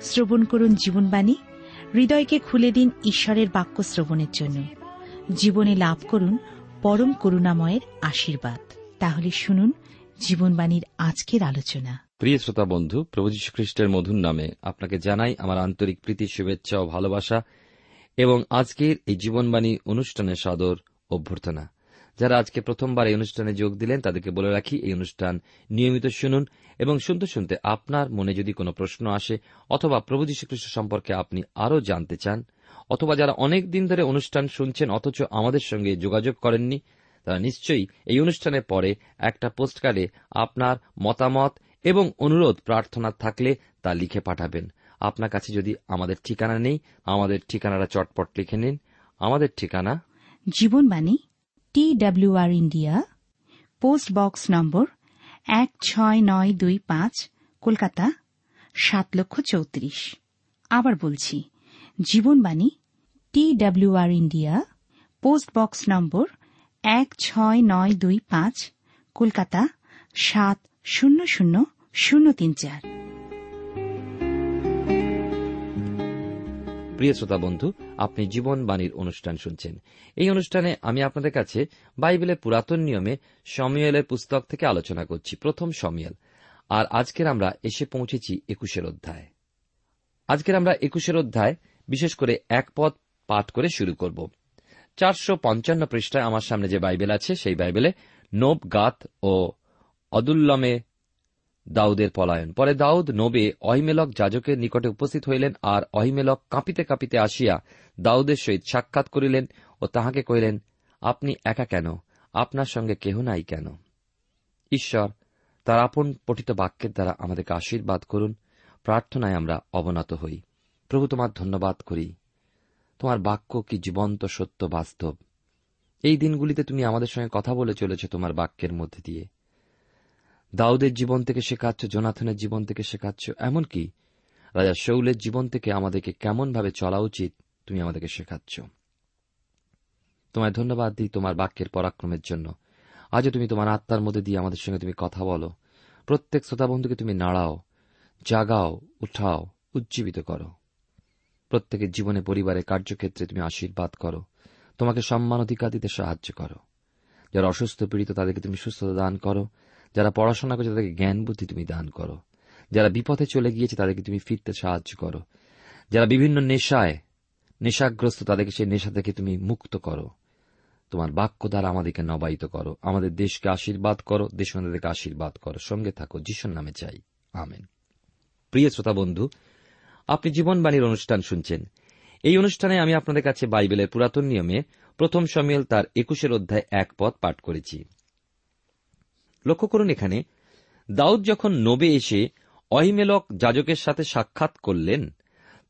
শ্রবণ করুন জীবনবাণী। হৃদয়কে খুলে দিন ঈশ্বরের বাক্য শ্রবণের জন্য। জীবনে লাভ করুন পরম করুণাময়ের আশীর্বাদ। তাহলে শুনুন জীবনবাণীর আজকের আলোচনা। প্রিয় শ্রোতা বন্ধু, প্রভু খ্রিস্টের মধুর নামে আপনাকে জানাই আমার আন্তরিক প্রীতি, শুভেচ্ছা ও ভালোবাসা এবং আজকের এই জীবনবাণী অনুষ্ঠানের সাদর অভ্যর্থনা। যারা আজকে প্রথমবার এই অনুষ্ঠানে যোগ দিলেন, তাদেরকে বলে রাখি, এই অনুষ্ঠান নিয়মিত শুনুন এবং শুনতে শুনতে আপনার মনে যদি কোনো প্রশ্ন আসে অথবা প্রভু যীশুখ্রিস্ট সম্পর্কে আপনি আরও জানতে চান, অথবা যারা অনেক দিন ধরে অনুষ্ঠান শুনছেন অথচ আমাদের সঙ্গে যোগাযোগ করেননি, তারা নিশ্চয়ই এই অনুষ্ঠানের পরে একটা পোস্টকার্ডে আপনার মতামত এবং অনুরোধ, প্রার্থনা থাকলে তা লিখে পাঠাবেন। আপনার কাছে যদি আমাদের ঠিকানা নেই, আমাদের ঠিকানাটা চটপট লিখে নিন। আমাদের ঠিকানা? Jibanbani T W R India post box number এক ছয় নয় দুই পাঁচ, কলকাতা, সাত লক্ষ চৌত্রিশ। আবার বলছি, Jibanbani T W R India post box number এক ছয় নয় দুই পাঁচ, কলকাতা, সাত শূন্য শূন্য শূন্য তিন চার। প্রিয় শ্রোতা বন্ধু, আপনি জীবনবাণীর অনুষ্ঠান শুনছেন। এই অনুষ্ঠানে আমি আপনাদের কাছে বাইবেলের পুরাতন নিয়মে সমিয়েলের পুস্তক থেকে আলোচনা করছি, প্রথম সমিয়েল। আর আজকের আমরা এসে পৌঁছেছি একুশের অধ্যায়। আজকের আমরা একুশের অধ্যায়, বিশেষ করে এক পদ পাঠ করে শুরু করব। চারশো পঞ্চান্ন পৃষ্ঠায় আমার সামনে যে বাইবেল আছে, সেই বাইবেলে নোব, গাত ও অদুল্লমে দাউদের পলায়ন। পরে দাউদ নোবে অহিমেলক যাজকের নিকটে উপস্থিত হইলেন আর অহিমেলক কাঁপিতে কাঁপিতে আসিয়া দাউদের সহিত সাক্ষাৎ করিলেন ও তাহাকে কহিলেন, আপনি একা কেন? আপনার সঙ্গে কেহ নাই কেন? ঈশ্বর, তার আপন পঠিত বাক্যের দ্বারা আমাদেরকে আশীর্বাদ করুন। প্রার্থনায় আমরা অবনত হই। প্রভু, তোমার ধন্যবাদ করি। তোমার বাক্য কি জীবন্ত, সত্য, বাস্তব? এই দিনগুলিতে তুমি আমাদের সঙ্গে কথা বলে চলেছ তোমার বাক্যের মধ্যে দিয়ে। দাউদের জীবন থেকে শেখাচ্ছ, জোনাথনের জীবন থেকে শেখাচ্ছ, এমনকি রাজা শৌলের জীবন থেকে আমাদেরকে কেমনভাবে চলা উচিত তুমি আমাদেরকে শেখাচ্ছ। তোমায় ধন্যবাদ দিই তোমার বাক্যের পরাক্রমের জন্য। আজও তুমি তোমার আত্মার মধ্যে দিয়ে আমাদের সঙ্গে তুমি কথা বলো। প্রত্যেক শ্রোতা বন্ধুকে তুমি নাড়াও, জাগাও, উঠাও, উজ্জীবিত করো। প্রত্যেকের জীবনে, পরিবারে, কার্যক্ষেত্রে তুমি আশীর্বাদ করো। তোমাকে সম্মান, অধিকার দিতে সাহায্য করো। যারা অসুস্থ, পীড়িত, তাদেরকে তুমি সুস্থতা দান করো। যারা পড়াশোনা করছে, তাদেরকে জ্ঞান বুদ্ধি তুমি দান করো। যারা বিপথে চলে গিয়েছে, তাদেরকে তুমি ফিরতে সাহায্য করো। যারা বিভিন্ন নেশায়, নেশাগ্রস্ত, তাদেরকে সেই নেশা থেকে তুমি মুক্ত করো। তোমার বাক্য দ্বারা আমাদেরকে নবায়িত করো। আমাদের দেশকে আশীর্বাদ করো, দেশ আমাদেরকে আশীর্বাদ করো। সঙ্গে থাকো, যিশুর নামে চাই। আমেন। প্রিয় শ্রোতা বন্ধু, আপনি জীবনবাণীর অনুষ্ঠান শুনছেন। এই অনুষ্ঠানে আমি আপনাদের কাছে বাইবেলের পুরাতন নিয়মে প্রথম সমিয়েল তার একুশের অধ্যায় এক পদ পাঠ করেছি। লক্ষ্য করুন এখানে, দাউদ যখন নবে এসে অহিমেলক যাজকের সাথে সাক্ষাৎ করলেন,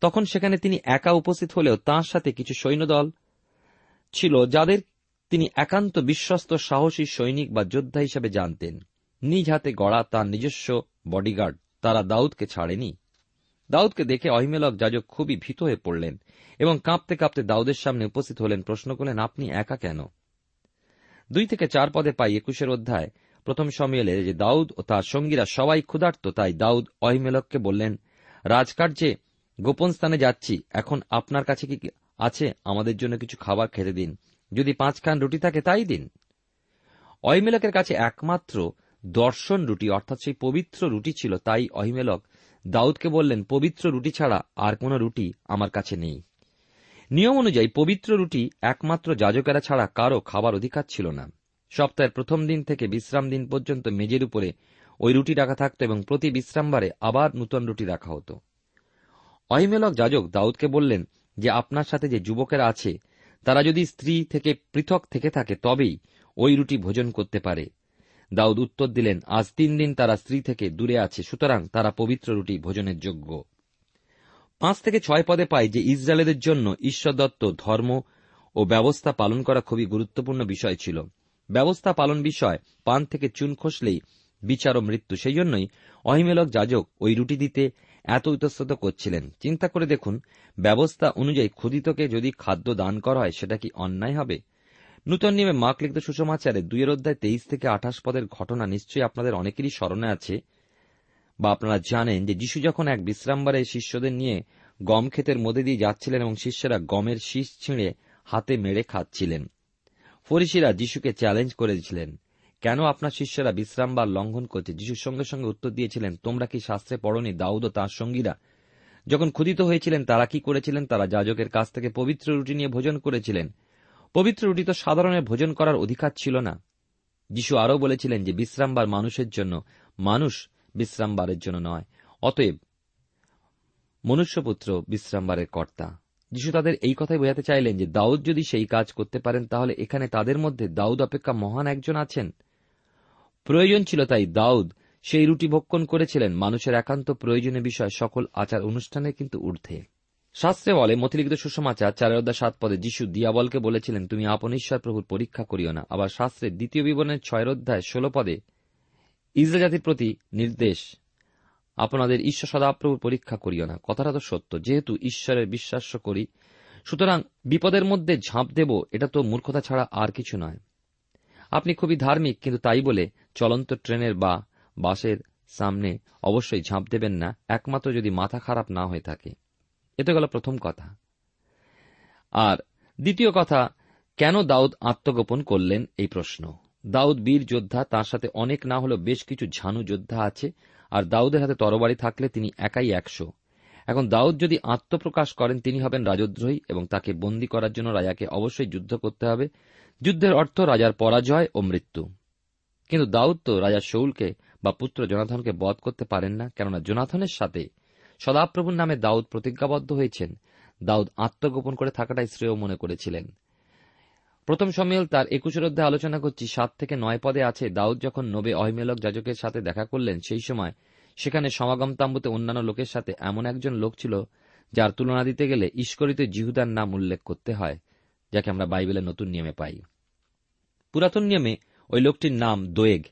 তখন সেখানে তিনি একা উপস্থিত হলেও তাঁর সাথে কিছু সৈন্যদল ছিল যাদের তিনি একান্ত বিশ্বস্ত সাহসী সৈনিক বা যোদ্ধা হিসেবে জানতেন। নিজ হাতে গড়া তার নিজস্ব বডিগার্ড, তারা দাউদকে ছাড়েনি। দাউদকে দেখে অহিমেলক যাজক খুবই ভীত হয়ে পড়লেন এবং কাঁপতে কাঁপতে দাউদের সামনে উপস্থিত হলেন, প্রশ্ন করলেন, আপনি একা কেন? দুই থেকে চার পদে পাই একুশের অধ্যায় প্রথম সমিয়েলে যে দাউদ ও তার সঙ্গীরা সবাই ক্ষুধার্ত, তাই দাউদ অহিমেলককে বললেন, রাজকার্যে গোপন স্থানে যাচ্ছি, এখন আপনার কাছে কি আছে? আমাদের জন্য কিছু খাবার খেতে দিন। যদি পাঁচখান রুটি থাকে, তাই দিন। অহিমেলকের কাছে একমাত্র দর্শন রুটি, অর্থাৎ সেই পবিত্র রুটি ছিল, তাই অহিমেলক দাউদকে বললেন, পবিত্র রুটি ছাড়া আর কোনো রুটি আমার কাছে নেই। নিয়ম অনুযায়ী পবিত্র রুটি একমাত্র যাজকেরা ছাড়া কারও খাবার অধিকার ছিল না। সপ্তাহের প্রথম দিন থেকে বিশ্রাম দিন পর্যন্ত মেজের উপরে ওই রুটি রাখা থাকত এবং প্রতি বিশ্রামবারে আবার নূতন রুটি রাখা হতো। অহিমেলক যাজক দাউদকে বললেন যে, আপনার সাথে যে যুবকেরা আছে, তারা যদি স্ত্রী থেকে পৃথক থেকে থাকে, তবেই ওই রুটি ভোজন করতে পারে। দাউদ উত্তর দিলেন, আজ তিন দিন তারা স্ত্রী থেকে দূরে আছে, সুতরাং তারা পবিত্র রুটি ভোজনের যোগ্য। পাঁচ থেকে ছয় পদে পাই যে ইসরায়েলদের জন্য ঈশ্বর দত্ত ধর্ম ও ব্যবস্থা পালন করা খুবই গুরুত্বপূর্ণ বিষয় ছিল। ব্যবস্থা পালন বিষয় পান থেকে চুন খসলেই বিচার ও মৃত্যু সেই জন্যই অহিমেলক যাজক ওই রুটি দিতে এত ইতস্তত করছিলেন। চিন্তা করে দেখুন, ব্যবস্থা অনুযায়ী ক্ষুদিতকে যদি খাদ্য দান করা হয়, সেটা কি অন্যায় হবে? নূতন নিয়মে মাক লিখিত সুষমাচারে দুইয়ের অধ্যায় তেইশ থেকে আঠাশ পদের ঘটনা নিশ্চয়ই আপনাদের অনেকেরই স্মরণে আছে। বা আপনারা জানেন যে যিশু যখন এক বিশ্রামবারে শিষ্যদের নিয়ে গম ক্ষেতের মধ্যে দিয়ে যাচ্ছিলেন এবং শিষ্যরা গমের শীষ ছিঁড়ে হাতে মেরে খাচ্ছিলেন। ফরিসিরা যিশুকে চ্যালেঞ্জ করেছিলেন। কেন আপনার শিষ্যরা বিশ্রামবার লঙ্ঘন করছে? যিশুর সঙ্গে সঙ্গে উত্তর দিয়েছিলেন, তোমরা কি শাস্ত্রে পড়নি, দাউদ ও তাঁর সঙ্গীরা? যখন ক্ষুদিত হয়েছিলেন, তারা কি করেছিলেন? তারা যাজকের কাছ থেকে পবিত্র রুটি নিয়ে ভোজন করেছিলেন। পবিত্র রুটি তো সাধারণের ভোজন করার অধিকার ছিল না। যিশু আরও বলেছিলেন যে বিশ্রামবার মানুষের জন্য, মানুষ বিশ্রামবারের জন্য নয়, অতএব মনুষ্যপুত্র বিশ্রামবারের কর্তা। যিশু তাদের এই কথাই বোঝাতে চাইলেন যে, দাউদ যদি সেই কাজ করতে পারেন, তাহলে এখানে তাদের মধ্যে দাউদ অপেক্ষা মহান একজন আছেন। প্রয়োজন ছিল তাই দাউদ সেই রুটি ভক্ষণ করেছিলেন। মানুষের একান্ত প্রয়োজনীয় বিষয় সকল আচার অনুষ্ঠানে কিন্তু ঊর্ধ্বে। শাস্ত্রে বলে মতিলিখিত সুষমাচার চারের সাত পদে যিশু দিয়াবলকে বলেছিলেন, তুমি আপন ঈশ্বর প্রভুর পরীক্ষা করিও না। আবার শাস্ত্রের দ্বিতীয় বিবরণের ছয়ের অধ্যায় ষোল পদে ইসরা জাতির প্রতি নির্দেশ আপনাদের ঈশ্বর সদাপ্রভুর পরীক্ষা করিও না। কথাটা তো সত্য, যেহেতু ঈশ্বরের বিশ্বাস করি, সুতরাং বিপদের মধ্যে ঝাঁপ দেব, এটা তো মূর্খতা ছাড়া আর কিছু নয়। আপনি খুবই ধার্মিক, কিন্তু তাই বলে চলন্ত ট্রেনের বা বাসের সামনে অবশ্যই ঝাঁপ দেবেন না, একমাত্র যদি মাথা খারাপ না হয়ে থাকে। এতে গেল প্রথম কথা। আর দ্বিতীয় কথা, কেন দাউদ আত্মগোপন করলেন এই প্রশ্ন? দাউদ বীর যোদ্ধা, তার সাথে অনেক না হলেও বেশ কিছু ঝানু যোদ্ধা আছে আর দাউদের হাতে তরবারি থাকলে তিনি একাই একশো। এখন দাউদ যদি আত্মপ্রকাশ করেন, তিনি হবেন রাজদ্রোহী এবং তাকে বন্দী করার জন্য রাজাকে অবশ্যই যুদ্ধ করতে হবে। যুদ্ধের অর্থ রাজার পরাজয় ও মৃত্যু। কিন্তু দাউদ তো রাজা শৌলকে বা পুত্র জনাথনকে বধ করতে পারেন না, কেননা জোনাথনের সাথে সদাপ্রভুর নামে দাউদ প্রতিজ্ঞাবদ্ধ হয়েছেন। দাউদ আত্মগোপন করে থাকাটাই শ্রেয় মনে করেছিলেন। প্রথম সম্মেল তার একুশের অধ্যায় আলোচনা করছি। সাত থেকে নয় পদে আছে। দাউদ যখন নবে অহিমেলক যাজকের সাথে দেখা করলেন, সেই সময় সেখানে সমাগম তাম্বুতে অন্যান্য লোকের সাথে এমন একজন লোক ছিল যার তুলনা দিতে গেলে ঈশ্বরিত জিহুদার নাম উল্লেখ করতে হয়, যাকে আমরা বাইবেলের নতুন নিয়মে পাই। পুরাতন নিয়মে ওই লোকটির নাম দোয়েগ।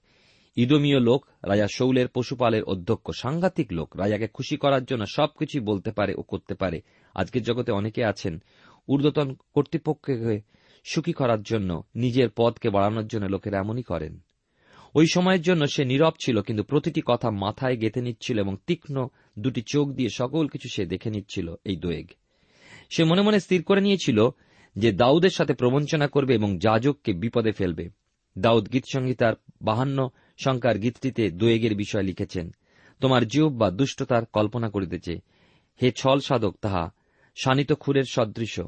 ইদমীয় লোক, রাজা শৌলের পশুপালের অধ্যক্ষ, সাংঘাতিক লোক। রাজাকে খুশি করার জন্য সবকিছুই বলতে পারে ও করতে পারে। আজকের জগতে অনেকে আছেন ঊর্ধ্বতন কর্তৃপক্ষকে সুখী করার জন্য, নিজের পদকে বাড়ানোর জন্য লোকেরা এমনই করেন। ওই সময়ের জন্য সে নীরব ছিল, কিন্তু প্রতিটি কথা মাথায় গেঁথে নিচ্ছিল এবং তীক্ষ্ণ দুটি চোখ দিয়ে সকল কিছু সে দেখে নিচ্ছিল এই দোয়েগ। সে মনে মনে স্থির করে নিয়েছিল যে দাউদের সাথে প্রবঞ্চনা করবে এবং যাজককে বিপদে ফেলবে। দাউদ গীত সংহিতার বাহান্ন সংখ্যার গীতটিতে দোয়েগের বিষয় লিখেছেন, তোমার জীব বা দুষ্টতার কল্পনা করিতেছে। হে ছল সাধক, তাহা শানিত খুরের সদৃশ।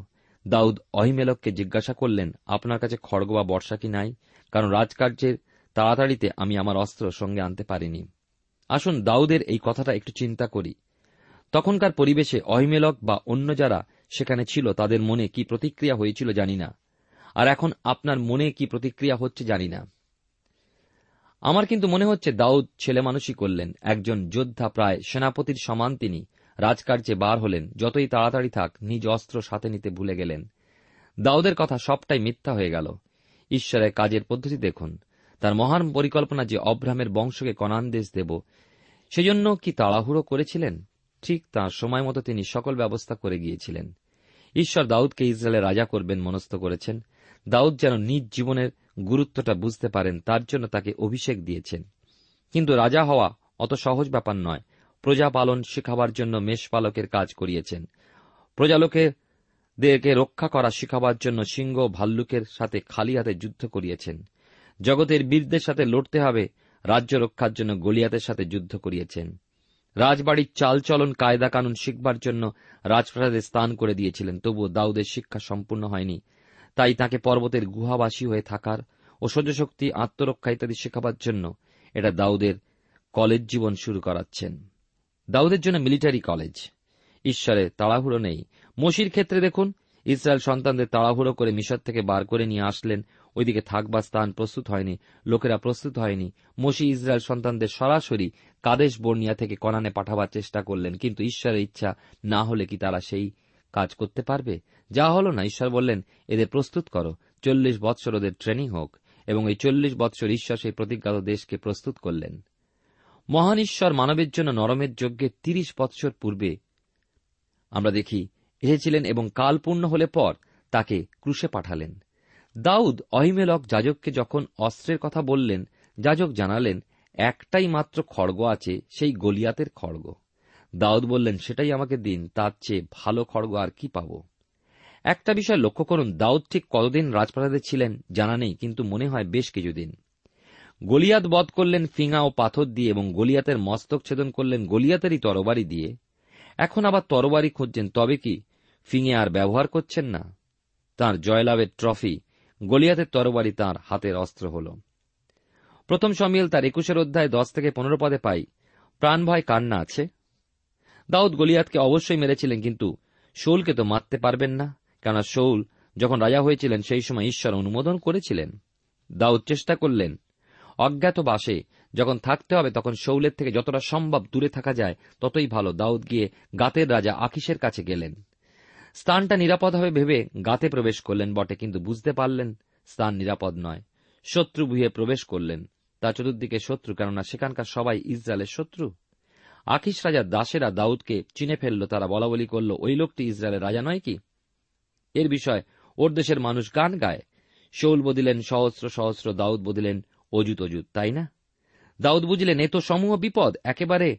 দাউদ অহিমেলককে জিজ্ঞাসা করলেন, আপনার কাছে খড়গ বা বর্ষা কি নাই? কারণ রাজকার্যের তাড়াতাড়িতে আমি আমার অস্ত্র সঙ্গে আনতে পারিনি। আসুন, দাউদের এই কথাটা একটু চিন্তা করি। তখনকার পরিবেশে অহিমেলক বা অন্য যারা সেখানে ছিল, তাদের মনে কি প্রতিক্রিয়া হয়েছিল জানি না। আর এখন আপনার মনে কি প্রতিক্রিয়া হচ্ছে জানি না। আমার কিন্তু মনে হচ্ছে দাউদ ছেলে মানুষই করলেন। একজন যোদ্ধা, প্রায় সেনাপতির সমান তিনি। রাজকার্যে বার হলেন, যতই তাড়াতাড়ি থাক, নিজ অস্ত্র সাথে নিতে ভুলে গেলেন। দাউদের কথা সবটাই মিথ্যা হয়ে গেল। ঈশ্বরের কাজের পদ্ধতি দেখুন। তার মহান পরিকল্পনা যে অব্রাহামের বংশকে কনান দেশ দেব, সেজন্য কি তাড়াহুড়ো করেছিলেন? ঠিক তাঁর সময় মতো তিনি সকল ব্যবস্থা করে গিয়েছিলেন। ঈশ্বর দাউদকে ইসরায়েলের রাজা করবেন মনস্থ করেছেন। দাউদ যেন নিজ জীবনের গুরুত্বটা বুঝতে পারেন, তার জন্য তাকে অভিষেক দিয়েছেন। কিন্তু রাজা হওয়া অত সহজ ব্যাপার নয়। প্রজা পালন শেখাবার জন্য মেষপালকের কাজ করিয়েছেন। প্রজালোকেদেরকে রক্ষা করা শেখাবার জন্য সিংহ ভাল্লুকের সাথে খালি হাতে যুদ্ধ করিয়েছেন। জগতের বীরদের সাথে লড়তে হবে, রাজ্য রক্ষার জন্য গলিয়াতের সাথে যুদ্ধ করিয়েছেন। রাজবাড়ির চালচলন কায়দা কানুন শিখবার জন্য রাজপ্রাসাদে স্থান করে দিয়েছিলেন, তবুও দাউদের শিক্ষা সম্পূর্ণ হয়নি। তাই তাকে পর্বতের গুহাবাসী হয়ে থাকার ও সহ্যশক্তি আত্মরক্ষা ইত্যাদি শেখাবার জন্য এটা দাউদের কলেজ জীবন শুরু করাচ্ছেন। দাউদের জন্য মিলিটারি কলেজ। ঈশ্বরে, তাড়াহুড়ো নেই। মসির ক্ষেত্রে দেখুন, ইসরায়েল সন্তানদের তাড়াহুড়ো করে মিশর থেকে বার করে নিয়ে আসলেন। ওইদিকে থাকবার স্থান প্রস্তুত হয়নি, লোকেরা প্রস্তুত হয়নি। মসি ইসরায়েল সন্তানদের সরাসরি কাদেশ বর্ণিয়া থেকে কনানে পাঠাবার চেষ্টা করলেন, কিন্তু ঈশ্বরের ইচ্ছা না হলে কি তারা সেই কাজ করতে পারবে? যা হল না, ঈশ্বর বললেন, এদের প্রস্তুত করো। চল্লিশ বৎসর ওদের ট্রেনিং হোক। এবং এই চল্লিশ বৎসর ঈশ্বর সেই প্রতিজ্ঞাত দেশকে প্রস্তুত করলেন। মহান ঈশ্বর মানবের জন্য নরমের যজ্ঞে তিরিশ বৎসর পূর্বে আমরা দেখি, এসেছিলেন এবং কাল পূর্ণ হলে পর তাকে ক্রুশে পাঠালেন। দাউদ অহিমেলক যাজককে যখন অস্ত্রের কথা বললেন, যাজক জানালেন, একটাই মাত্র খড়গ আছে, সেই গলিয়াতের খড়গ। দাউদ বললেন, সেটাই আমাকে দিন, তার চেয়ে ভালো খড়গ আর কি পাব? একটা বিষয় লক্ষ্য করুন, দাউদ ঠিক কতদিন রাজপ্রাসাদে ছিলেন জানা নেই, কিন্তু মনে হয় বেশ কিছুদিন। গলিয়াত বধ করলেন ফিঙা ও পাথর দিয়ে এবং গলিয়াতের মস্তক ছেদন করলেন গলিয়াতেরই তরবারি দিয়ে। এখন আবার তরবারি খুঁজছেন, তবে কি ফিঙে আর ব্যবহার করছেন না? তার জয়লাভের ট্রফি, গলিয়াতের তরবারি তার হাতের অস্ত্র হল। প্রথম সমিল তার একুশের অধ্যায় দশ থেকে পনেরো পদে পাই। প্রাণ ভয় কান্না আছে? দাউদ গলিয়াতকে অবশ্যই মেরেছিলেন, কিন্তু শৌলকে তো মারতে পারবেন না, কেননা শৌল যখন রাজা হয়েছিলেন সেই সময় ঈশ্বর অনুমোদন করেছিলেন। দাউদ চেষ্টা করলেন অজ্ঞাতবাসে যখন থাকতে হবে, তখন শৌলের থেকে যতটা সম্ভব দূরে থাকা যায়, ততই ভালো। দাউদ গিয়ে গাতের রাজা আকিসের কাছে গেলেন। স্থানটা নিরাপদ হবে ভেবে গাতে প্রবেশ করলেন বটে, কিন্তু বুঝতে পারলেন স্থান নিরাপদ নয়। শত্রু ভুয়ে প্রবেশ করলেন। তা চতুর্দিকে শত্রু, কেননা সেখানকার সবাই ইসরায়েলের শত্রু। আকিস রাজার দাসেরা দাউদকে চিনে ফেলল, তারা বলা বলি করল, ওই লোকটি ইসরায়েলের রাজা নয় কি? এর বিষয়, ওর দেশের মানুষ গান গায়। শৌল বদিলেন, সহস্র সহস্র দাউদ বদিলেন অজুত অজুত তাই না? দাউদ বুঝলেন, এ তো সমূহ বিপদ, একেবারে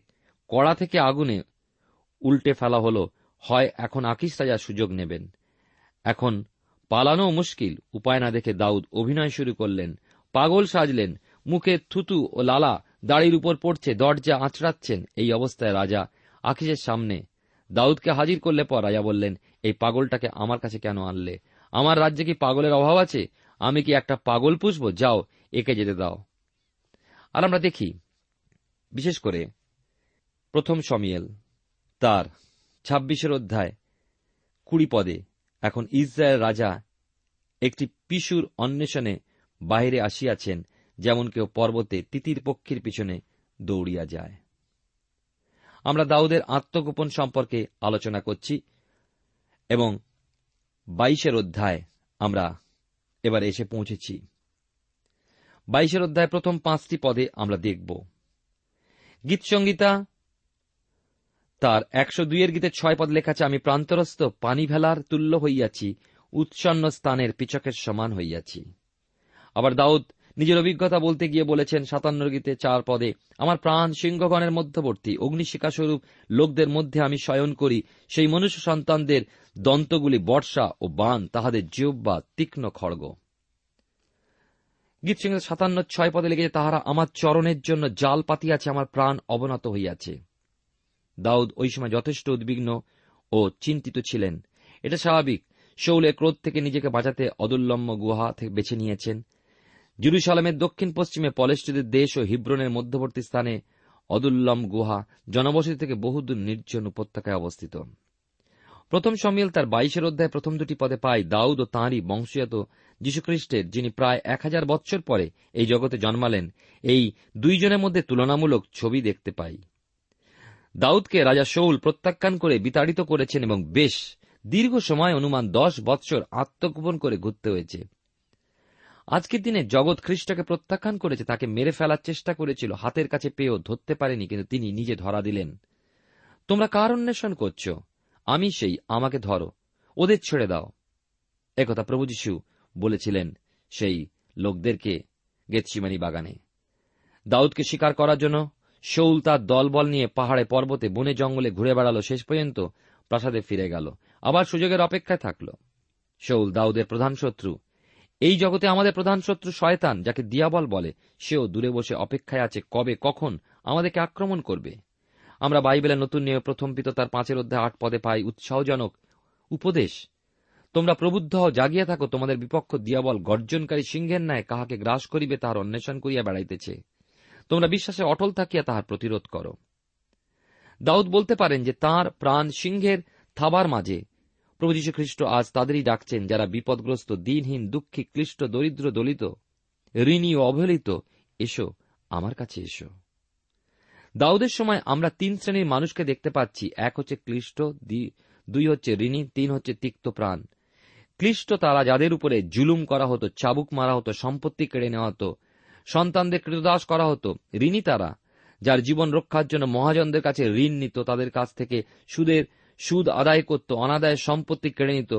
কড়া থেকে আগুনে উল্টে ফেলা হল। হয় এখন আকিস রাজা সুযোগ নেবেন। এখন পালানো মুশকিল, উপায় না দেখে দাউদ অভিনয় শুরু করলেন। পাগল সাজলেন, মুখে থুতু ও লালা দাড়ির উপর পড়ছে, দরজা আঁচড়াচ্ছেন। এই অবস্থায় রাজা আকিসের সামনে দাউদকে হাজির করলে পর রাজা বললেন, এই পাগলটাকে আমার কাছে কেন আনলে? আমার রাজ্যে কি পাগলের অভাব আছে? আমি কি একটা পাগল পুষব? যাও একে যেতে দাও। আর আমরা দেখি, বিশেষ করে প্রথম সমিয়েল তার ছাব্বিশের অধ্যায়, কুড়ি পদে এখন ইসরায়েল রাজা একটি পিশুর অন্বেষণে বাহিরে আসিয়াছেন, যেমন কেউ পর্বতে তিতির পক্ষীর পিছনে দৌড়িয়া যায়। আমরা দাউদের আত্মগোপন সম্পর্কে আলোচনা করছি, এবং বাইশের অধ্যায় আমরা এবার এসে পৌঁছেছি। বাইশের অধ্যায় প্রথম পাঁচটি পদে আমরা দেখব। গীতসংগীতা, তার একশো দুইয়ের গীতে ছয় পদ লেখা আছে, আমি প্রান্তরস্থ, পানি ভেলার তুল্য হইয়াছি, উৎসন্ন স্থানের পিচকের সমান হইয়াছি। আবার দাউদ নিজের অভিজ্ঞতা বলতে গিয়ে বলেছেন সাতান্ন গীতে চার পদে, আমার প্রাণ সিংহগণের মধ্যবর্তী অগ্নিশিকাস্বরূপ লোকদের মধ্যে আমি শয়ন করি, সেই মনুষ্য সন্তানদের দন্তগুলি বর্ষা ও বান, তাহাদের জিহ্বা তীক্ষ্ণ খড়গ। গীত সিংহ সাতান্ন ছয় পদে লেগেছে তাহারা আমার চরণের জন্য জাল পাতিয়াছে, আমার প্রাণ অবনত হইয়াছে। দাউদ ওই সময় যথেষ্ট উদ্বিগ্ন ও চিন্তিত ছিলেন। এটা স্বাভাবিক। শৌলে ক্রোধ থেকে নিজেকে বাঁচাতে অদুল্লম্ব গুহা থেকে বেছে নিয়েছেন। জেরুসালামের দক্ষিণ পশ্চিমে পলেস্টিদের দেশ ও হিব্রনের মধ্যবর্তী স্থানে অদুল্লম গুহা জনবসতি থেকে বহুদূর নির্জন উপত্যকায় অবস্থিত। প্রথম সমিল তার বাইশের অধ্যায় প্রথম দুটি পদে পায় দাউদ ও তাঁরই বংশীয়ত যীশুখ্রিস্টের, যিনি প্রায় এক হাজার বৎসর পরে এই জগতে জন্মালেন, এই দুইজনের মধ্যে তুলনামূলক ছবি দেখতে পাই। দাউদকে রাজা শৌল প্রত্যাখ্যান করে বিতাড়িত করেছেন এবং বেশ দীর্ঘ সময় অনুমান দশ বৎসর আত্মগোপন করে ঘুরতে হয়েছে। আজকের দিনে জগৎ খ্রিস্টকে প্রত্যাখ্যান করেছে, তাকে মেরে ফেলার চেষ্টা করেছিল, হাতের কাছে পেয়েও ধরতে পারেনি, কিন্তু তিনি নিজে ধরা দিলেন। তোমরা কার অন্বেষণ করছ? আমি সেই, আমাকে ধরো। ওদের ছেড়ে দাও। একথা প্রভু যীশু বলেছিলেন সেই লোকদেরকে গেতসিমানি বাগানে। দাউদকে শিকার করার জন্য শৌল তার দলবল নিয়ে পাহাড়ে পর্বতে বনে জঙ্গলে ঘুরে বেড়ালো। শেষ পর্যন্ত প্রাসাদে ফিরে গেল। আবার সুযোগের অপেক্ষায় থাকল। শৌল দাউদের প্রধান শত্রু। এই জগতে আমাদের প্রধান শত্রু শয়তান, যাকে দিয়াবল বলে। সেও দূরে বসে অপেক্ষায় আছে কবে, কখন আমাদেরকে আক্রমণ করবে। আমরা বাইবেলের নতুন নিয়ে প্রথম পিত তার পাঁচের অধ্যায় আট পদে পাই উৎসাহজনক উপদেশ। তোমরা প্রবুদ্ধ জাগিয়া থাকো, তোমাদের বিপক্ষ দিয়াবল গর্জনকারী সিংহের ন্যায় কাহাকে গ্রাস করিবে তাহার অন্বেষণ করিয়া বেড়াইতেছে। তোমরা বিশ্বাসে অটল থাকিয়া তাহার প্রতিরোধ করো। দাউদ বলতে পারেন যে তার প্রাণ সিংহের থাবার মাঝে। প্রভু যীশু খ্রিস্ট আজ তাদেরই ডাকছেন যারা বিপদগ্রস্ত, দিনহীন, দুঃখী, ক্লিষ্ট, দরিদ্র, দলিত, ঋণী ও অবহেলিত। এসো, আমার কাছে এসো। দাউদের সময় আমরা তিন শ্রেণির মানুষকে দেখতে পাচ্ছি। এক হচ্ছে ক্লিষ্ট দুই হচ্ছে ঋণী, তিন হচ্ছে তিক্ত প্রাণ। ক্লিষ্ট তারা যাদের উপরে জুলুম করা হতো, চাবুক মারা হতো, সম্পত্তি কেড়ে নেওয়া হতো, সন্তানদের কৃতদাস করা হতো, ঋণী তারা, যার জীবন রক্ষার জন্য মহাজনদের কাছে ঋণ নিত, তাদের কাছ থেকে সুদের সুদ আদায় করত, অনাদায় সম্পত্তি কেড়ে নিত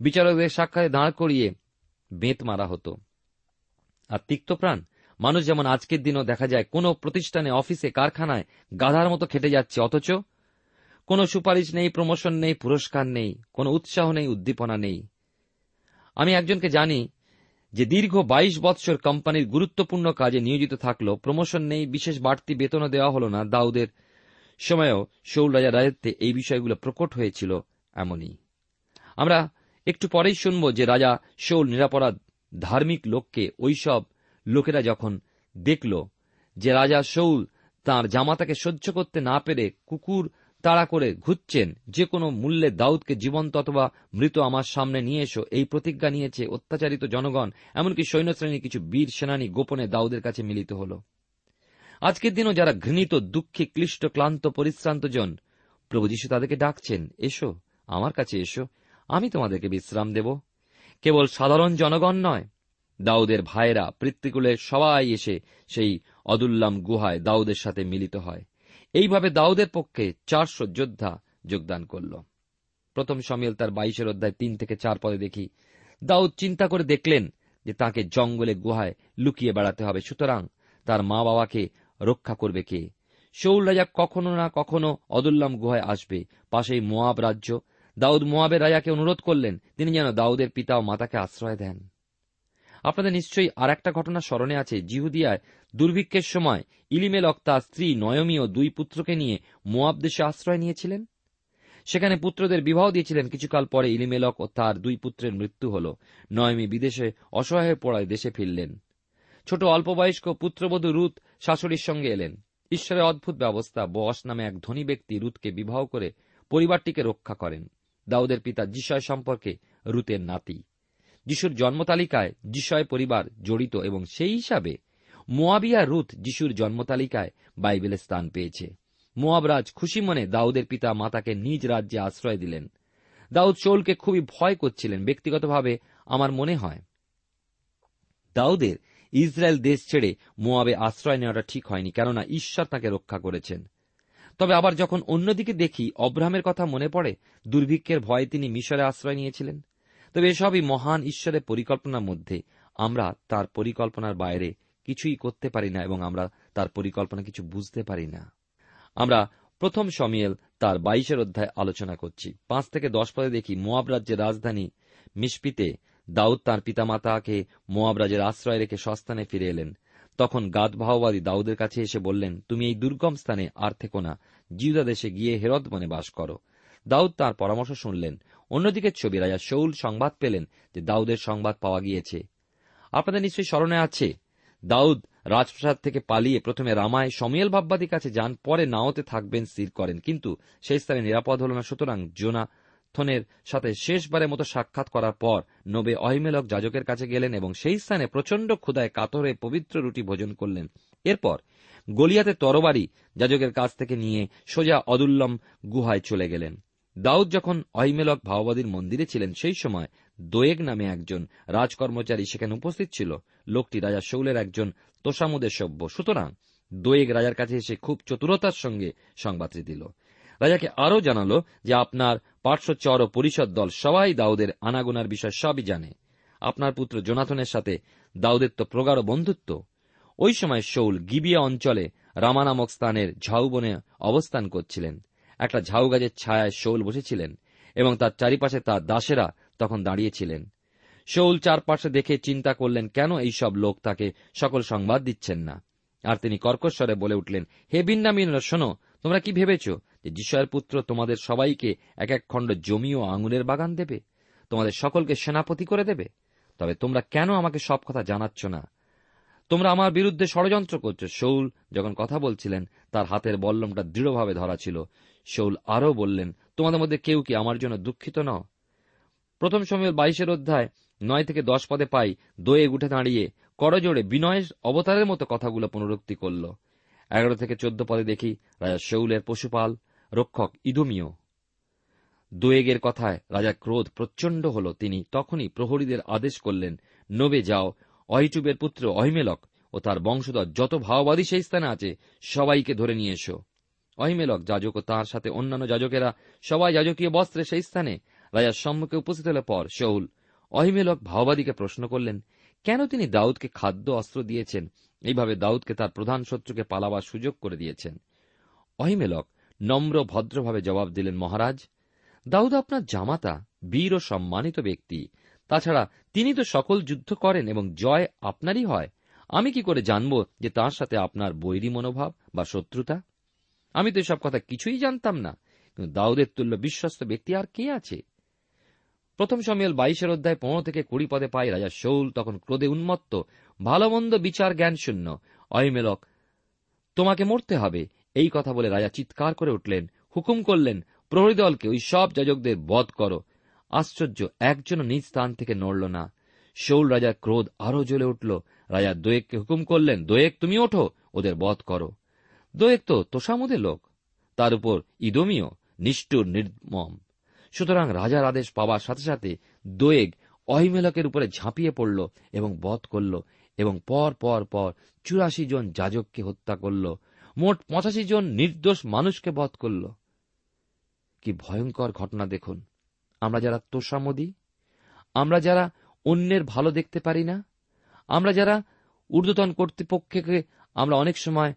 বিচারকদের সাক্ষাৎ দাঁড় করিয়ে বেত মারা হতো। আর তিক্তপ্রাণ মানুষ যেমন আজকের দিনও দেখা যায় কোনো প্রতিষ্ঠানে, অফিসে, কারখানায় গাধার মতো খেটে যাচ্ছে, অথচ কোনো সুপারিশ নেই, প্রমোশন নেই, পুরস্কার নেই, কোনো উৎসাহ নেই, উদ্দীপনা নেই। আমি একজনকে জানি যে দীর্ঘ বাইশ বৎসর কোম্পানির গুরুত্বপূর্ণ কাজে নিয়োজিত থাকল, প্রমোশন নেই, বিশেষ বাড়তি বেতনও দেওয়া হল না, দাউদের সময়েও শৌল রাজা রাজত্বে এই বিষয়গুলো প্রকট হয়েছিল এমনই। আমরা একটু পরেই শুনব যে রাজা শৌল নিরাপরাধ, ধার্মিক লোককে ওইসব লোকেরা যখন দেখল যে রাজা শৌল তার জামাতাকে সহ্য করতে না পেরে কুকুর তাড়া করে ঘুরছেন, যে কোনো মূল্যে দাউদকে জীবন্ত অথবা মৃত আমার সামনে নিয়ে এসো, এই প্রতিজ্ঞা নিয়েছে অত্যাচারিত জনগণ, এমনকি সৈন্যশ্রেণীর কিছু বীর সেনানী গোপনে দাউদের কাছে মিলিত হল। আজকের দিনও যারা ঘৃণিত, দুঃখী ক্লিষ্ট, ক্লান্ত, পরিশ্রান্ত জন, প্রভু যীশু তাদেরকে ডাকছেন, এসো, আমার কাছে এসো, আমি তোমাদেরকে বিশ্রাম দেব। কেবল সাধারণ জনগণ নয় দাউদের ভাইয়েরা পৃত্তিকুলের সবাই এসে সেই অদুল্লাম গুহায় দাউদের সাথে মিলিত হয়। এইভাবে দাউদের পক্ষে চারশো যোদ্ধা যোগদান করল। প্রথম সমিল তার বাইশের অধ্যায় তিন থেকে চার পদে দেখি, দাউদ চিন্তা করে দেখলেন যে তাকে জঙ্গলে গুহায় লুকিয়ে বেড়াতে হবে। সুতরাং তার মা বাবাকে রক্ষা করবে কে? শৌল রাজা কখনো না কখনো অদুল্লাম গুহায় আসবে। পাশেই মোয়াব রাজ্য। দাউদ মোয়াবের রাজাকে অনুরোধ করলেন, তিনি যেন দাউদের পিতা ও মাতাকে আশ্রয় দেন। আপনাদের নিশ্চয়ই আর একটা ঘটনা স্মরণে আছে। জিহুদিয়ায় দুর্ভিক্ষের সময় ইলিমেলক তার স্ত্রী নয়মী ও দুই পুত্রকে নিয়ে মোয়াব দেশে আশ্রয় নিয়েছিলেন। সেখানে পুত্রদের বিবাহ দিয়েছিলেন। কিছুকাল পরে ইলিমেলক ও তার দুই পুত্রের মৃত্যু হল। নয়মী বিদেশে অসহায় পড়ায় দেশে ফিরলেন। ছোট অল্পবয়স্ক পুত্রবধূ রুত শাশুড়ির সঙ্গে এলেন। ঈশ্বরের অদ্ভুত ব্যবস্থা, বস নামে এক ধনী ব্যক্তি রুতকে বিবাহ করে পরিবারটিকে রক্ষা করেন। দাউদের পিতা জিসয় সম্পর্কে রুতের নাতি। যিশুর জন্মতালিকায় যিশয় পরিবার জড়িত এবং সেই হিসাবে মোয়াবিয়া রুথ যিশুর জন্মতালিকায় বাইবেলে স্থান পেয়েছে। মোয়াবরাজ খুশি মনে দাউদের পিতা মাতাকে নিজ রাজ্যে আশ্রয় দিলেন। দাউদ শৌলকে খুবই ভয় করছিলেন। ব্যক্তিগতভাবে আমার মনে হয় দাউদের ইসরায়েল দেশ ছেড়ে মোয়াবে আশ্রয় নেওয়াটা ঠিক হয়নি, কেননা ঈশ্বর তাকে রক্ষা করেছেন। তবে আবার যখন অন্যদিকে দেখি, অব্রাহামের কথা মনে পড়ে, দুর্ভিক্ষের ভয়ে তিনি মিশরে আশ্রয় নিয়েছিলেন। তবে এসবই মহান ঈশ্বরের পরিকল্পনার মধ্যে। আমরা তার পরিকল্পনার বাইরে কিছুই করতে পারি না এবং আমরা তার পরিকল্পনা কিছু বুঝতে পারি না। আমরা প্রথম সমিয়েল তার বাইশের অধ্যায় আলোচনা করছি। পাঁচ থেকে দশ পদে দেখি মোয়াব রাজ্যের রাজধানী মিসপিতে দাউদ তাঁর পিতামাতাকে মোয়াব রাজের আশ্রয় রেখে সস্থানে ফিরে এলেন। তখন গাদ ভাওবাদী দাউদের কাছে এসে বললেন, তুমি এই দুর্গম স্থানে আর থেকো না। জিউদা দেশে গিয়ে হেরদ বনে বাস করো। দাউদ তার পরামর্শ শুনলেন। অন্যদিকে ছবি রাজা শৌল সংবাদ পেলেন যে দাউদের সংবাদ পাওয়া গিয়েছে। আপনাদের নিশ্চয়ই স্মরণে আছে, দাউদ রাজপ্রাসাদ থেকে পালিয়ে প্রথমে রামায় সমিয়েল ভাববাদীর কাছে যান, পরে নাওতে থাকবেন, স্থির করেন। কিন্তু সেই স্থানে নিরাপদ হল না। সুতরাং জোনা থনের সাথে শেষবারের মতো সাক্ষাৎ করার পর নবে অহিমেলক যাজকের কাছে গেলেন এবং সেই স্থানে প্রচণ্ড ক্ষুদায় কাতরে পবিত্র রুটি ভোজন করলেন। এরপর গলিয়াতে তরবারি যাজকের কাছ থেকে নিয়ে সোজা অদুল্লম গুহায় চলে গেলেন। দাউদ যখন অহিমেলক ভাওবাদীর মন্দিরে ছিলেন, সেই সময় দোয়েগ নামে একজন রাজকর্মচারী সেখানে উপস্থিত ছিল। লোকটি রাজা শৌলের একজন তোষামুদের সভ্য। সুতরাং দোয়েগ রাজার কাছে এসে খুব চতুরতার সঙ্গে সংবাদটি দিল। রাজাকে আরও জানালো যে আপনার পার্শ্ব চর ও পরিষদ দল সবাই দাউদের আনাগোনার বিষয় সবই জানে। আপনার পুত্র জোনাথনের সাথে দাউদের তো প্রগাঢ় বন্ধুত্ব। ওই সময় শৌল গিবিয়া অঞ্চলে রামা নামক স্থানের ঝাউবনে অবস্থান করছিলেন। একটা ঝাউ গাছের ছায়ায় শৌল বসেছিলেন এবং তার চারিপাশে তার দাসেরা তখন দাঁড়িয়েছিলেন। শৌল চারপাশে দেখে চিন্তা করলেন, কেন এই সব লোক তাকে সকল সংবাদ দিচ্ছেন না? আর তিনি কর্কশ্বরে বলে উঠলেন, হে বিন্নামিনরা শোনো, তোমরা কি ভেবেছ যে যিশয়ের পুত্র তোমাদের সবাইকে এক এক খণ্ড জমি ও আঙুলের বাগান দেবে? তোমাদের সকলকে সেনাপতি করে দেবে? তবে তোমরা কেন আমাকে সব কথা জানাচ্ছ না? তোমরা আমার বিরুদ্ধে ষড়যন্ত্র করছ। শৌল যখন কথা বলছিলেন, তার হাতের বল্লমটা দৃঢ়ভাবে ধরা ছিল। শৌল আরও বললেন, তোমাদের মধ্যে কেউ কি আমার জন্য দুঃখিত নও? প্রথম সময় বাইশের অধ্যায় নয় থেকে দশ পদে পাই দোয়ে উঠে দাঁড়িয়ে করজোড়ে বিনয়ের অবতারের মতো কথাগুলো পুনরুক্তি করল। এগারো থেকে চোদ্দ পদে দেখি রাজা শৌলের পশুপাল, রক্ষক ইদোমীয় দোয়েগের কথায় রাজা ক্রোধ প্রচণ্ড হল। তিনি তখনই প্রহরীদের আদেশ করলেন, নবে যাও অহিটুবের পুত্র অহিমেলক ও তার বংশধর যত ভাওবাদী সেই স্থানে আছে, সবাইকে ধরে নিয়ে এসো। অহিমেলক যাজক ও তাঁর সাথে অন্যান্য যাজকেরা সবাই যাজকীয় বস্ত্রে সেই স্থানে রাজার সম্মুখে উপস্থিত হলে পর শৌল অহিমেলক ভাওবাদীকে প্রশ্ন করলেন, কেন তিনি দাউদকে খাদ্য অস্ত্র দিয়েছেন? এইভাবে দাউদকে তার প্রধান শত্রুকে পালাবার সুযোগ করে দিয়েছেন। অহিমেলক নম্র ভদ্রভাবে জবাব দিলেন, মহারাজ, দাউদ আপনার জামাতা, বীর ও সম্মানিত ব্যক্তি। তাছাড়া তিনি তো সকল যুদ্ধ করেন এবং জয় আপনারই হয়। আমি কি করে জানব যে তার সাথে আপনার বৈরী মনোভাব বা শত্রুতা? আমি তো এসব কথা কিছুই জানতাম না, কিন্তু দাউদের তুল্য বিশ্বস্ত ব্যক্তি আর কে আছে? প্রথম সমিয়াল বাইশের অধ্যায় পনেরো থেকে কুড়ি পদে পাই রাজা শৌল তখন ক্রোধে উন্মত্ত ভালো মন্দ বিচার জ্ঞান শূন্য। অহিমেলক তোমাকে মরতে হবে, এই কথা বলে রাজা চিৎকার করে উঠলেন, হুকুম করলেন প্রহরী দলকে ওই সব যাজকদের বধ করো। আশ্চর্য, একজনও নিজ স্থান থেকে নড়ল না। শৌল রাজার ক্রোধ আরও জ্বলে উঠল। রাজা দোয়েককে হুকুম করলেন, দোয়েক, তুমি ওঠো, ওদের বধ করো। দোয়েক তো তোষামুদের লোক। তার উপর ইদমীয় নিষ্ঠুর নির্মম। সুতরাং রাজার আদেশ পাওয়ার সাথে সাথে দোয়েগ অহিমেলকের উপরে ঝাঁপিয়ে পড়ল এবং বধ করল এবং পর পর পর চুরাশি জন যাজককে হত্যা করল। মোট পঁচাশি জন নির্দোষ মানুষকে বধ করল। কি ভয়ঙ্কর ঘটনা দেখুন। আমরা যারা তোষামদি, আমরা যারা অন্যের ভালো দেখতে পারি না, আমরা যারা ঊর্ধ্বতন কর্তৃপক্ষকে আমরা অনেক সময়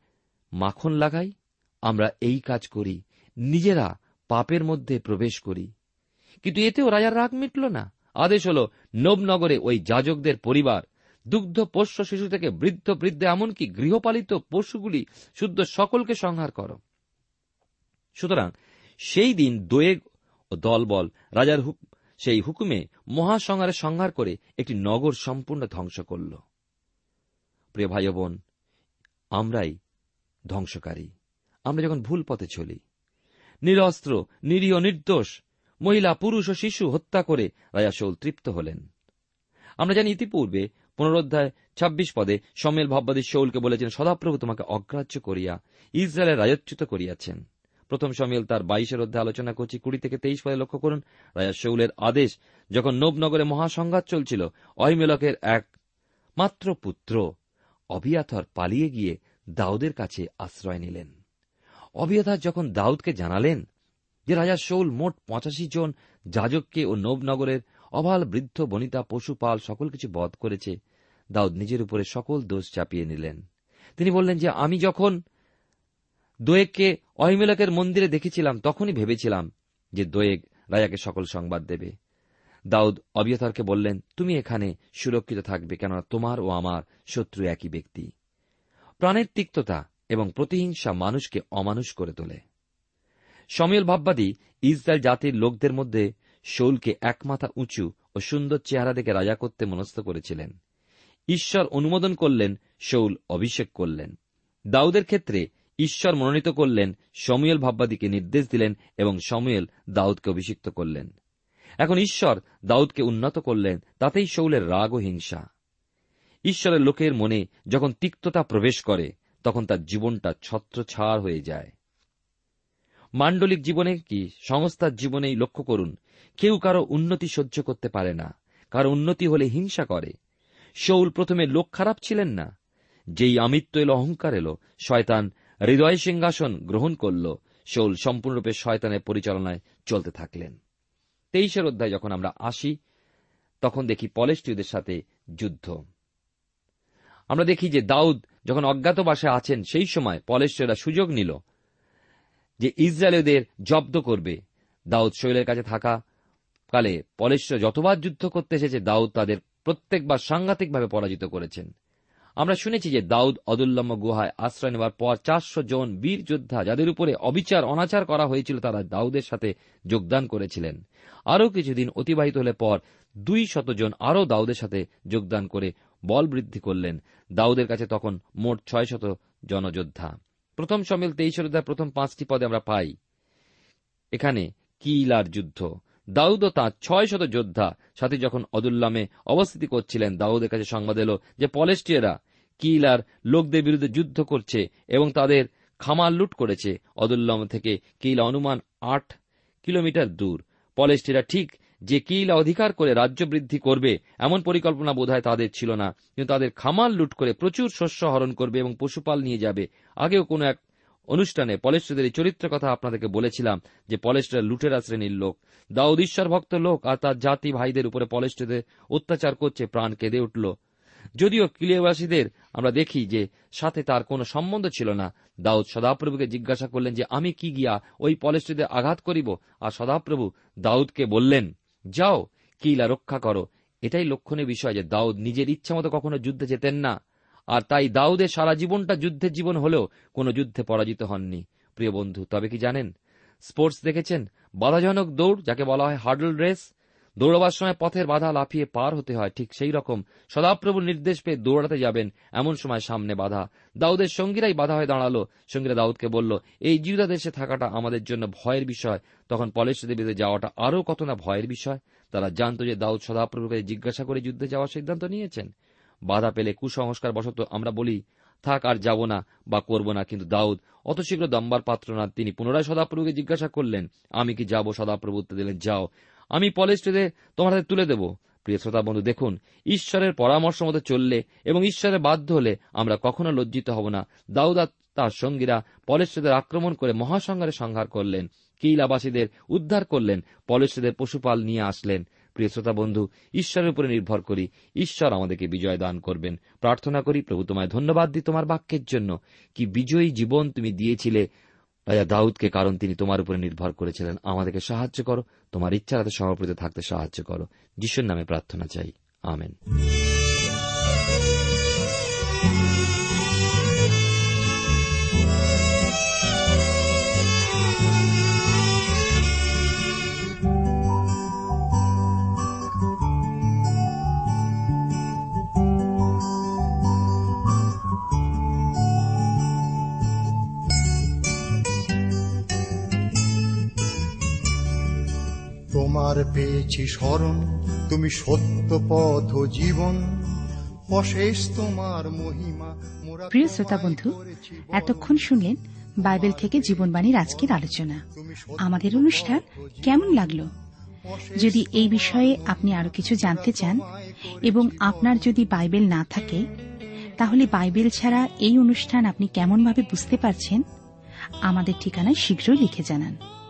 মাখন লাগাই, আমরা এই কাজ করি, নিজেরা পাপের মধ্যে প্রবেশ করি। কিন্তু এতেও রাজার রাগ মিটল না। আদেশ হল, নবনগরে ওই যাজকদের পরিবার, দুগ্ধ পোষ্য শিশু থেকে বৃদ্ধ বৃদ্ধ, এমনকি গৃহপালিত পশুগুলি শুদ্ধ সকলকে সংহার কর। সুতরাং সেই দিন দোয়েগ ও দলবল রাজার সেই হুকুমে মহাসংহারে সংহার করে একটি নগর সম্পূর্ণ ধ্বংস করল। প্রিয় ভাই বোন, আমরাই ধ্বংসকারী। আমরা যখন ভুল পথে চলি, নিরস্ত্র, নিরীহ, নির্দোষ, মহিলা, পুরুষ ও শিশু হত্যা করে রাজা শৌল তৃপ্ত হলেন। আমরা জানি ইতিপূর্বে পুনরোধ্যায় ছাব্বিশ পদে সমেল ভাববাদী শৌলকে বলেছেন, সদাপ্রভু তোমাকে অগ্রাহ্য করিয়া ইসরায়েলের রাজচ্যুত করিয়াছেন। প্রথম সমিল তার বাইশের অধ্যায় আলোচনা করছি। কুড়ি থেকে তেইশ পদে লক্ষ্য করুন, রাজা শৌলের আদেশ, যখন নবনগরে মহাসংঘাত চলছিল, অহিমেলকের এক মাত্র পুত্র অবিয়াথর পালিয়ে গিয়ে দাউদের কাছে আশ্রয় নিলেন। অবিয়াথার যখন দাউদকে জানালেন যে রাজা শৌল মোট পঁচাশি জন যাজককে ও নবনগরের অভাল বৃদ্ধ বনিতা পশুপাল সকল কিছু বধ করেছে, দাউদ নিজের উপরে সকল দোষ চাপিয়ে নিলেন। তিনি বললেন যে, আমি যখন দোয়েককে অহিমেলকের মন্দিরে দেখেছিলাম, তখনই ভেবেছিলাম যে দোয়েগ রাজাকে সকল সংবাদ দেবে। দাউদ অবিয়থরকে বললেন, তুমি এখানে সুরক্ষিত থাকবে কেননা তোমার ও আমার শত্রু একই ব্যক্তি। প্রাণের তিক্ততা এবং প্রতিহিংসা মানুষকে অমানুষ করে তোলে। সমীল ভাববাদী ইসরায়েল জাতির লোকদের মধ্যে শৌলকে একমাথা উঁচু ও সুন্দর চেহারা দেখে রাজা করতে মনস্থ করেছিলেন। ঈশ্বর অনুমোদন করলেন, শৌল অভিষেক করলেন। দাউদের ক্ষেত্রে ঈশ্বর মনোনীত করলেন, সমুয়েল ভাববাদীকে নির্দেশ দিলেন এবং সমুয়েল দাউদকে অভিষিক্ত করলেন। এখন ঈশ্বর দাউদকে উন্নত করলেন, তাতেই শৌলের রাগ ও হিংসা। ঈশ্বরের লোকের মনে যখন তিক্ততা প্রবেশ করে, তখন তার জীবনটা ছত্রছাড় হয়ে যায়। মান্ডলিক জীবনে কি সংস্থার জীবনেই লক্ষ্য করুন, কেউ কারও উন্নতি সহ্য করতে পারে না, কারও উন্নতি হলে হিংসা করে। শৌল প্রথমে লোক খারাপ ছিলেন না, যেই আমিত্ব এলো, অহংকার এলো, শয়তান হৃদয় সিংহাসন গ্রহণ করল। শৌল সম্পূর্ণরূপে শয়তানের পরিচালনায় চলতে থাকলেন। তেইশের অধ্যায় যখন আমরা আসি, তখন দেখি পলেস্টীয়দের সাথে যুদ্ধ। আমরা দেখি যে দাউদ যখন অজ্ঞাতবাসে আছেন, সেই সময় পলেস্টীয়রা সুযোগ নিল যে ইসরায়েলদের জব্দ করবে। দাউদ শৈলের কাছে থাকা কালে পলেশ্বর যতবার যুদ্ধ করতে এসেছে, দাউদ তাদের প্রত্যেকবার সাংঘাতিকভাবে পরাজিত করেছেন। আমরা শুনেছি যে দাউদ অদুল্লম্ম গুহায় আশ্রয় নেওয়ার পর চারশো জন বীর যোদ্ধা যাদের উপরে অবিচার, অনাচার করা হয়েছিল, তারা দাউদের সাথে যোগদান করেছিলেন। আরও কিছুদিন অতিবাহিত হলে পর দুই শত জন আরও দাউদের সাথে যোগদান করে বল বৃদ্ধি করলেন। দাউদের কাছে তখন মোট ছয় শত জনযোদ্ধা। প্রথম সমিল তেইশ প্রথম পাঁচটি পদে আমরা পাই। এখানে কিলার যুদ্ধ। দাউদ ও তাঁর ছয় শত যোদ্ধা সাথে যখন অদুল্লামে অবস্থিতি করছিলেন, দাউদের কাছে সংবাদ এলো যে পলেস্টিয়ারা কিলার লোকদের বিরুদ্ধে যুদ্ধ করছে এবং তাদের খামার লুট করেছে। অদুল্লম থেকে কিলা অনুমান আট কিলোমিটার দূর। পলেস্টিরা ঠিক যে কিলা অধিকার করে রাজ্য বৃদ্ধি করবে, এমন পরিকল্পনা বোধহয় তাদের ছিল না। কিন্তু তাদের খামার লুট করে প্রচুর শস্য হরণ করবে এবং পশুপাল নিয়ে যাবে। আগেও কোনো এক অনুষ্ঠানে পলেস্ট্রদের এই চরিত্র কথা আপনাদেরকে বলেছিলাম যে পলেস্ট্রা লুটেরা শ্রেণির লোক। দাউদ ঈশ্বর ভক্ত লোক আর তার জাতি ভাইদের উপরে পলেস্ট্রদের অত্যাচার করছে, প্রাণ কেঁদে উঠল। যদিও কিলিয়াবাসীদের আমরা দেখি যে সাথে তার কোনো সম্বন্ধ ছিল না, দাউদ সদাপ্রভুকে জিজ্ঞাসা করলেন যে, আমি কি গিয়া ওই পলেস্ট্রীদের আঘাত করিব? আর সদাপ্রভু দাউদকে বললেন, যাও, কিলা রক্ষা করো। এটাই লক্ষণীয় বিষয় যে, দাউদ নিজের ইচ্ছামতো কখনো যুদ্ধে যেতেন না। আর তাই দাউদের সারা জীবনটা যুদ্ধের জীবন হলেও কোনো যুদ্ধে পরাজিত হননি। প্রিয় বন্ধু, তবে কি জানেন? স্পোর্টস দেখেছেন? বাধাজনক দৌড়, যাকে বলা হয় হার্ডল রেস দৌড়বার সময় পথের বাধা লাফিয়ে পার হতে হয়, ঠিক সেই রকম। সদাপ্রভুর নির্দেশ পেয়ে দৌড়াতে যাবেন, এমন সময় সামনে বাধা। দাউদের সঙ্গীরাই বাধা হয়ে দাঁড়াল। সঙ্গীরা দাউদকে বলল, এই জিউদা দেশে থাকাটা আমাদের জন্য ভয়ের বিষয়। তখন পলেশ দেবীতে যাওয়াটা আরও কত না ভয়ের বিষয়? তারা জানত যে দাউদ সদাপ্রভুকে জিজ্ঞাসা করে যুদ্ধে যাওয়ার সিদ্ধান্ত নিয়েছেন। বাধা পেলে কুসংস্কার বশত আমরা বলি, থাক আর যাব না বা করব না। কিন্তু দাউদ, অত শীঘ্র দম্বার পাত্র না। তিনি পুনরায় সদাপ্রভুকে জিজ্ঞাসা করলেন, আমি কি যাব? সদাপ্রভু উত্তর দিলেন, যাও। আমি পলেস্ট্রিতে তোমার হাতে তুলে দেব। প্রিয় শ্রোতা বন্ধু, দেখুন, ঈশ্বরের পরামর্শ মতো চললে এবং ঈশ্বরের বাধ্য হলে আমরা কখনো লজ্জিত হব না। দাউদা তার সঙ্গীরা পলেস্ট্রিদের আক্রমণ করে মহাসংহারে সংহার করলেন। কিলাবাসীদের উদ্ধার করলেন পলেস্ট্রিদের পশুপাল নিয়ে আসলেন। প্রিয় শ্রোতা বন্ধু, ঈশ্বরের উপরে নির্ভর করি। ঈশ্বর আমাদেরকে বিজয় দান করবেন। প্রার্থনা করি, প্রভু তোমায় ধন্যবাদ দিই তোমার বাক্যের জন্য। কি বিজয়ী জীবন তুমি দিয়েছিলে রাজা দাউদকে কারণ তিনি তোমার উপরে নির্ভর করেছিলেন। আমাদেরকে সাহায্য করো, তোমার ইচ্ছারাতে সমর্পিত থাকতে সাহায্য করো। যিশুর নামে প্রার্থনা চাই। আমেন। তোমার পেয়েছি স্মরণ তুমি সত্য পথ জীবন। অশেষ তোমার মহিমা প্রিয় শ্রোতা বন্ধু এতক্ষণ শুনলেন বাইবেল থেকে জীবনবাণীর আজকের আলোচনা। আমাদের অনুষ্ঠান কেমন লাগল? যদি এই বিষয়ে আপনি আরও কিছু জানতে চান এবং আপনার যদি বাইবেল না থাকে তাহলে বাইবেল ছাড়া এই অনুষ্ঠান আপনি কেমনভাবে বুঝতে পারছেন আমাদের ঠিকানায় শীঘ্রই লিখে জানান।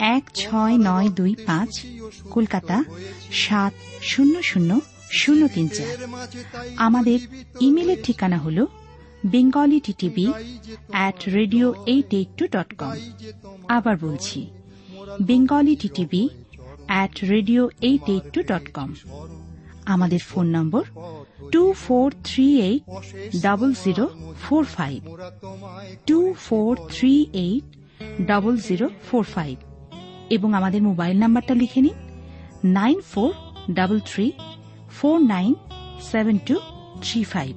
এক ছয় নয় দুই পাঁচ, কলকাতা সাত শূন্য শূন্য শূন্য তিন চার। আমাদের ইমেলের ঠিকানা হল Bengali TTV at radio eight eight two dot com আবার বলছি, Bengali TTV at radio eight eight two dot com আমাদের phone number two four three eight double zero four five two four three eight double zero four five এবং আমাদের mobile নাম্বারটা লিখে নিন। Nine four double three four nine seven two three five.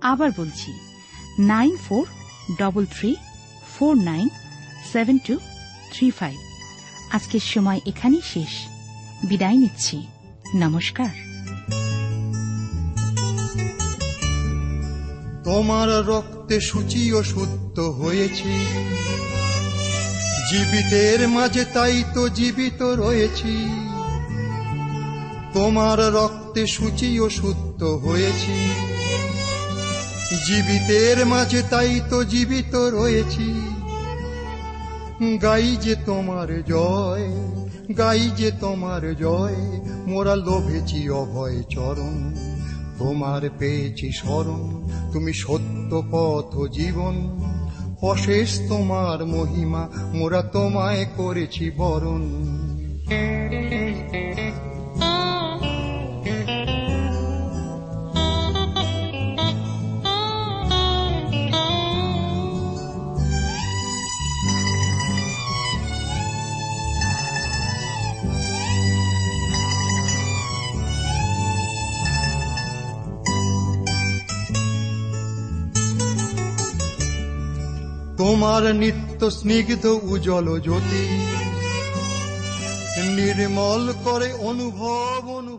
আবার বলছি, nine four double three four nine seven two three five. আজকের সময় এখানেই শেষ। বিদায় নিচ্ছি। নমস্কার। তোমার রক্তে সূচি ও শুদ্ধ হয়েছি। জীবিতের মাঝে তাই তো জীবিত রয়েছি। তোমার রক্তে সূচি ও শুদ্ধ হয়েছি। জীবিতের মাঝে তাই তো জীবিত রয়েছি। গাই যে তোমার জয়, গাই যে তোমার জয়, মোরা লোভেছি অভয় চরণ, তোমার পেয়েছি স্মরণ, তুমি সত্য পথ জীবন। অশেষ তোমার মহিমা মোরা তোমায় করেছি বরণ। তোমার নিত্য স্নিগ্ধ উজ্জ্বল জ্যোতি নির্মল করে অনুভব অনুভূতি।